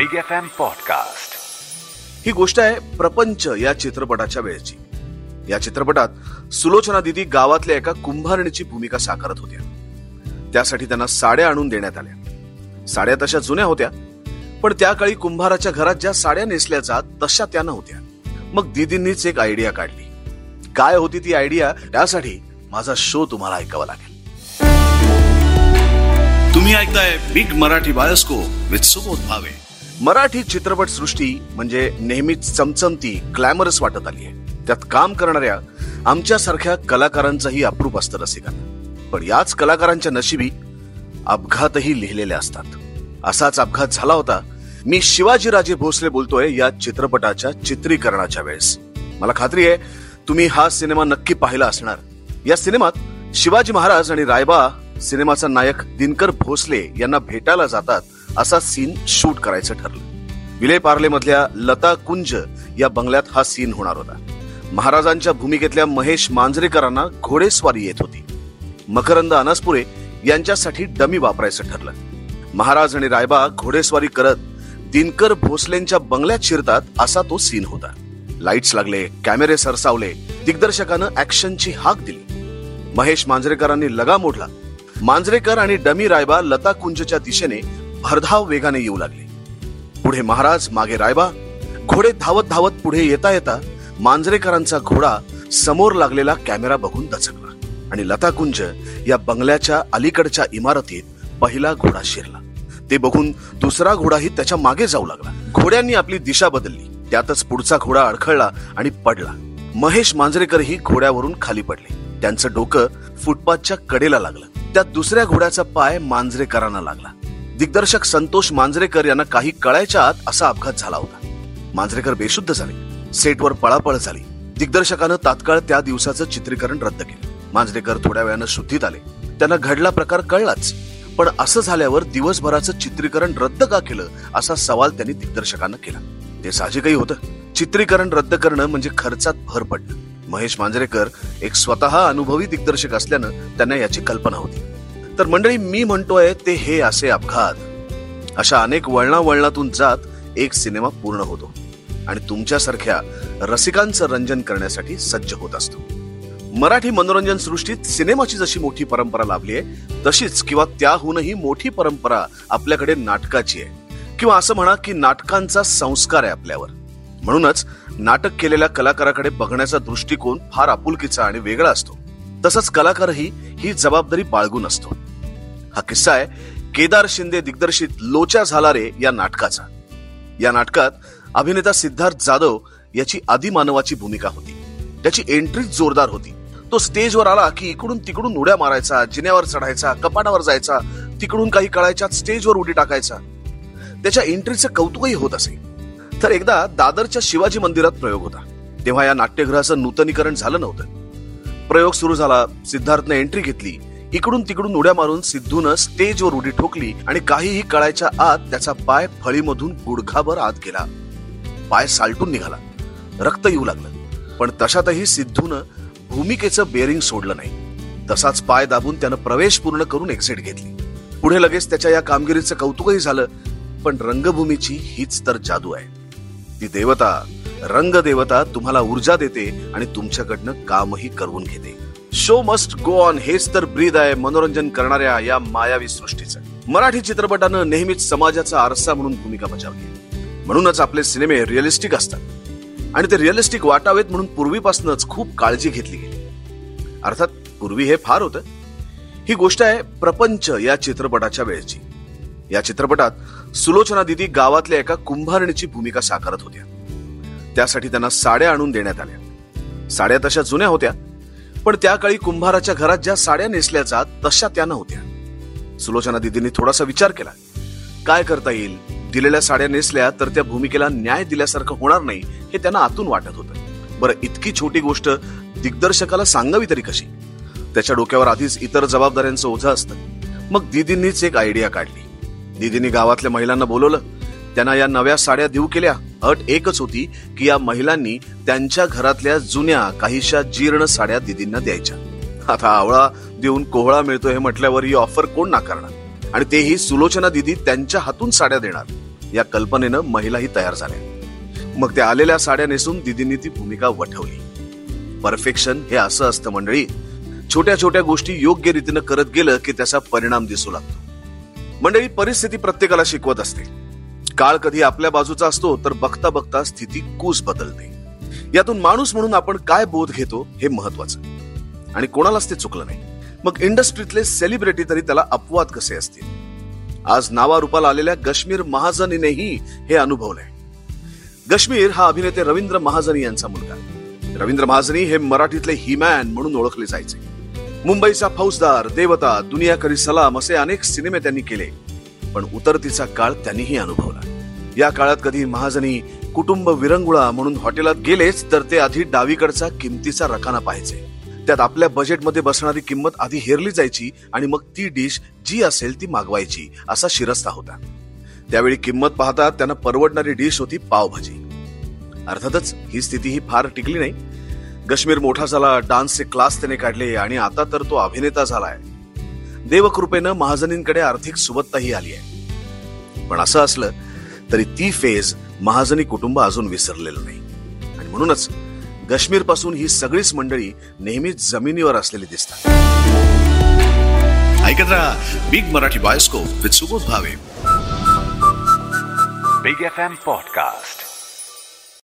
Big F M podcast ही गोष्ट आहे प्रपंच या चित्रपटाच्या वेळेची. या चित्रपटात सुलोचना दिदी गावातल्या एका कुंभारणीची भूमिका साकारत होत्या. त्यासाठी त्यांना साड्या आणून देण्यात आल्या. साड्या तशा जुन्या होत्या पण त्या काळी कुंभाराच्या घरात ज्या साड्या नेसल्या जात तशा त्या नव्हत्या. मग दिदींनीच एक आयडिया काढली. काय होती ती आयडिया त्यासाठी माझा शो तुम्हाला ऐकावा लागेल. तुम्ही ऐकताय big Marathi bioscope with Subodh Bhave Marathi चित्रपट सृष्टी म्हणजे नेहमीच चमचमती ग्लॅमरस वाटत आली आहे. त्यात काम करणाऱ्या आमच्यासारख्या कलाकारांचाही अप्रूप असतं रसिकांना. पण याच कलाकारांच्या नशिबी अपघातही लिहिलेले असतात. असाच अपघात झाला होता. मी शिवाजीराजे भोसले बोलतोय या चित्रपटाच्या चित्रीकरणाच्या वेळेस. मला खात्री आहे तुम्ही हा सिनेमा नक्की पाहिला असणार. या सिनेमात शिवाजी महाराज आणि रायबा सिनेमाचा नायक दिनकर भोसले यांना भेटायला जातात असा सीन शूट करायचं ठरलं. विले पार्ले मधल्या लता कुंज या बंगल्यात हा सीन होणार होता. महाराजांच्या भूमिकेतल्या महेश मांजरेकरांना घोडेस्वारी येत होती. मकरंद अनसपुरे यांच्यासाठी डमी वापरायचं ठरलं. महाराज आणि रायबा घोडेस्वारी करत दिनकर भोसलेंच्या बंगल्यात शिरतात असा तो सीन होता. लाईट्स लागले कॅमेरे सरसावले दिग्दर्शकानं ऍक्शनची हाक दिली. महेश मांजरेकरांनी लगा मोडला. मांजरेकर आणि डमी रायबा लता कुंजच्या दिशेने भरधाव वेगाने येऊ लागले. पुढे महाराज मागे रायबा घोडे धावत धावत पुढे येता येता मांजरेकरांचा घोडा समोर लागलेला कॅमेरा बघून दचकला आणि लताकुंज या बंगल्याच्या अलीकडच्या इमारतीत पहिला घोडा शिरला. ते बघून दुसरा घोडाही त्याच्यामागे जाऊ लागला. घोड्यांनी आपली दिशा बदलली. त्यातच पुढचा घोडा अडखळला आणि पडला. महेश मांजरेकरही घोड्यावरून खाली पडले. त्यांचं डोकं फुटपाथच्या कडेला लागलं. त्यात दुसऱ्या घोड्याचा पाय मांजरेकरांना लागला. दिग्दर्शक संतोष मांजरेकर यांना काही कळायच्या आत असा अपघात झाला होता. मांजरेकर बेशुद्ध झाले. सेटवर पळापळ झाली. दिग्दर्शकानं तात्काळ त्या दिवसाचं चित्रीकरण रद्द केलं. मांजरेकर थोड्या वेळानं शुद्धीत आले. त्यांना घडला प्रकार कळलाच. पण असं झाल्यावर दिवसभराचं चित्रीकरण रद्द का केलं असा सवाल त्यांनी दिग्दर्शकांना केला. ते साहजिकही होतं. चित्रीकरण रद्द करणं म्हणजे खर्चात भर पडणं. महेश मांजरेकर एक स्वतः अनुभवी दिग्दर्शक असल्यानं त्यांना याची कल्पना होती. तर मंडळी मी म्हणतोय ते हे असे अपघात. अशा अनेक वळणावळणातून जात एक सिनेमा पूर्ण होतो. आणि तुमच्यासारख्या रसिकांचं रंजन करण्यासाठी सज्ज होत असतो. मराठी मनोरंजन सृष्टीत सिनेमाची जशी मोठी परंपरा लाभली आहे तशीच किंवा त्याहूनही मोठी परंपरा आपल्याकडे नाटकाची आहे. किंवा असं म्हणा की नाटकांचा संस्कार आहे आपल्यावर. म्हणूनच नाटक केलेल्या कलाकाराकडे बघण्याचा दृष्टिकोन फार आपुलकीचा आणि वेगळा असतो. तसंच कलाकारही ही जबाबदारी बाळगून असतो. हा किस्सा आहे केदार शिंदे दिग्दर्शित लोचा झाला रे या नाटकाचा. या नाटकात अभिनेता सिद्धार्थ जाधव याची आदिमानवाची भूमिका होती. त्याची एंट्री जोरदार होती. तो स्टेजवर आला की इकडून तिकडून उड्या मारायचा जिन्यावर चढायचा कपाटावर जायचा तिकडून काही कळायच्या स्टेजवर उडी टाकायचा. त्याच्या एंट्रीचं कौतुकही होत असे. तर एकदा दादरच्या शिवाजी मंदिरात प्रयोग होता. तेव्हा या नाट्यगृहाचं नूतनीकरण झालं नव्हतं. प्रयोग सुरू झाला सिद्धार्थने एंट्री घेतली इकडून तिकडून उड्या मारून सिद्धून स्टेजवर उडी ठोकली आणि काहीही कळायच्या आत त्याचा पाय फळीमधून गुडघाभर आत गेला. पाय सालटून निघाला. रक्त येऊ लागलं. पण तशातही सिद्धून भूमिकेचं बेरिंग सोडलं नाही. तसाच पाय दाबून त्यानं प्रवेश पूर्ण करून एक्झिट घेतली. पुढे लगेच त्याच्या या कामगिरीचं कौतुकही झालं पण रंगभूमीची हीच तर जादू आहे. ती देवता रंगदेवता तुम्हाला ऊर्जा देते आणि तुमच्याकडनं कामही करून घेते. शो मस्ट गो ऑन हेच तर ब्रीद आहे मनोरंजन करणाऱ्या या मायावी सृष्टीचं. मराठी चित्रपटानं नेहमीच समाजाचा आरसा म्हणून भूमिका बजावली. म्हणूनच आपले सिनेमे रिअलिस्टिक असतात. आणि ते रिअलिस्टिक वाटावेत म्हणून पूर्वीपासूनच खूप काळजी घेतली गेली. अर्थात पूर्वी हे फार होतं. ही गोष्ट आहे प्रपंच या चित्रपटाच्या वेळेची. या चित्रपटात सुलोचना दिदी गावातल्या एका कुंभारणीची भूमिका साकारत होत्या. त्यासाठी त्यांना साड्या आणून देण्यात आल्या. साड्या तशा जुन्या होत्या पण त्या काळी कुंभाराच्या घरात ज्या साड्या नेसल्या जात तशा त्या नव्हत्या. सुलोचना दिदींनी थोडासा विचार केला. काय करता येईल? दिलेल्या साड्या नेसल्या तर त्या भूमिकेला न्याय दिल्यासारखं होणार नाही हे त्यांना आतून वाटत होतं. बरं इतकी छोटी गोष्ट दिग्दर्शकाला सांगावी तरी कशी? त्याच्या डोक्यावर आधीच इतर जबाबदाऱ्यांचं ओझं असतं. मग दिदींनीच एक आयडिया काढली. दिदींनी गावातल्या महिलांना बोलवलं. त्यांना या नव्या साड्या देऊ केल्या. अट एकच होती की या महिलांनी त्यांच्या घरातल्या जुन्या काहीशा जीर्ण साड्या दिदींना द्यायच्या. आता आवळा देऊन कोहळा मिळतो हे म्हटल्यावर ही ऑफर कोण नाकारणार? आणि तेही सुलोचना दिदी त्यांच्या हातून साड्या देणार या कल्पनेनं महिलाही तयार झाल्या. मग त्या आलेल्या साड्या नेसून दिदींनी ती भूमिका वठवली. परफेक्शन हे असं असतं मंडळी. छोट्या छोट्या गोष्टी योग्य रीतीनं करत गेलं की त्याचा परिणाम दिसू लागतो. मंडळी परिस्थिती प्रत्येकाला शिकवत असते. काळ कधी आपल्या बाजूचा असतो तर बघता बघता स्थिती कूस बदलते. यातून माणूस म्हणून आपण काय बोध घेतो हे महत्वाचं आणि कोणालाच ते चुकलं नाही. मग इंडस्ट्रीतले सेलिब्रिटी तरी त्याला अपवाद कसे असतील? आज नावारूपाला आलेल्या गश्मीर महाजनीनेही हे अनुभवलंय. गश्मीर हा अभिनेते रवींद्र महाजनी यांचा मुलगा रवींद्र महाजनी हे मराठीतले हिमॅन म्हणून ओळखले जायचे. मुंबईचा फौजदार देवता दुनिया करी सलाम असे अनेक सिनेमे त्यांनी केले. पण उतरतीचा काळ त्यांनीही अनुभवला. या काळात कधी महाजनी कुटुंब विरंगुळा म्हणून हॉटेलात गेलेच तर ते आधी डावीकडचा किमतीचा रकाना पाहायचे. त्यात आपल्या बजेटमध्ये बसणारी किंमत आधी हेरली जायची आणि मग ती डिश जी असेल ती मागवायची असा शिरस्ता होता. त्यावेळी किंमत पाहता त्यांना परवडणारी डिश होती पावभाजी. अर्थातच ही स्थिती ही फार टिकली नाही. कश्मीर मोठा झाला डान्सचे क्लास त्याने काढले आणि आता तर तो अभिनेता झालाय. देवकृपेनं महाजनींकडे आर्थिक सुबत्ताही आली आहे. पण असं असलं तरी ती फेज महाजनी कुटुंब अजून विसरलेलं नाही. आणि म्हणूनच काश्मीरपासून ही सगळीच मंडळी नेहमीच जमिनीवर असलेली दिसतात. ऐकत राहा big Marathi bioscope with Subodh Bhave big F M podcast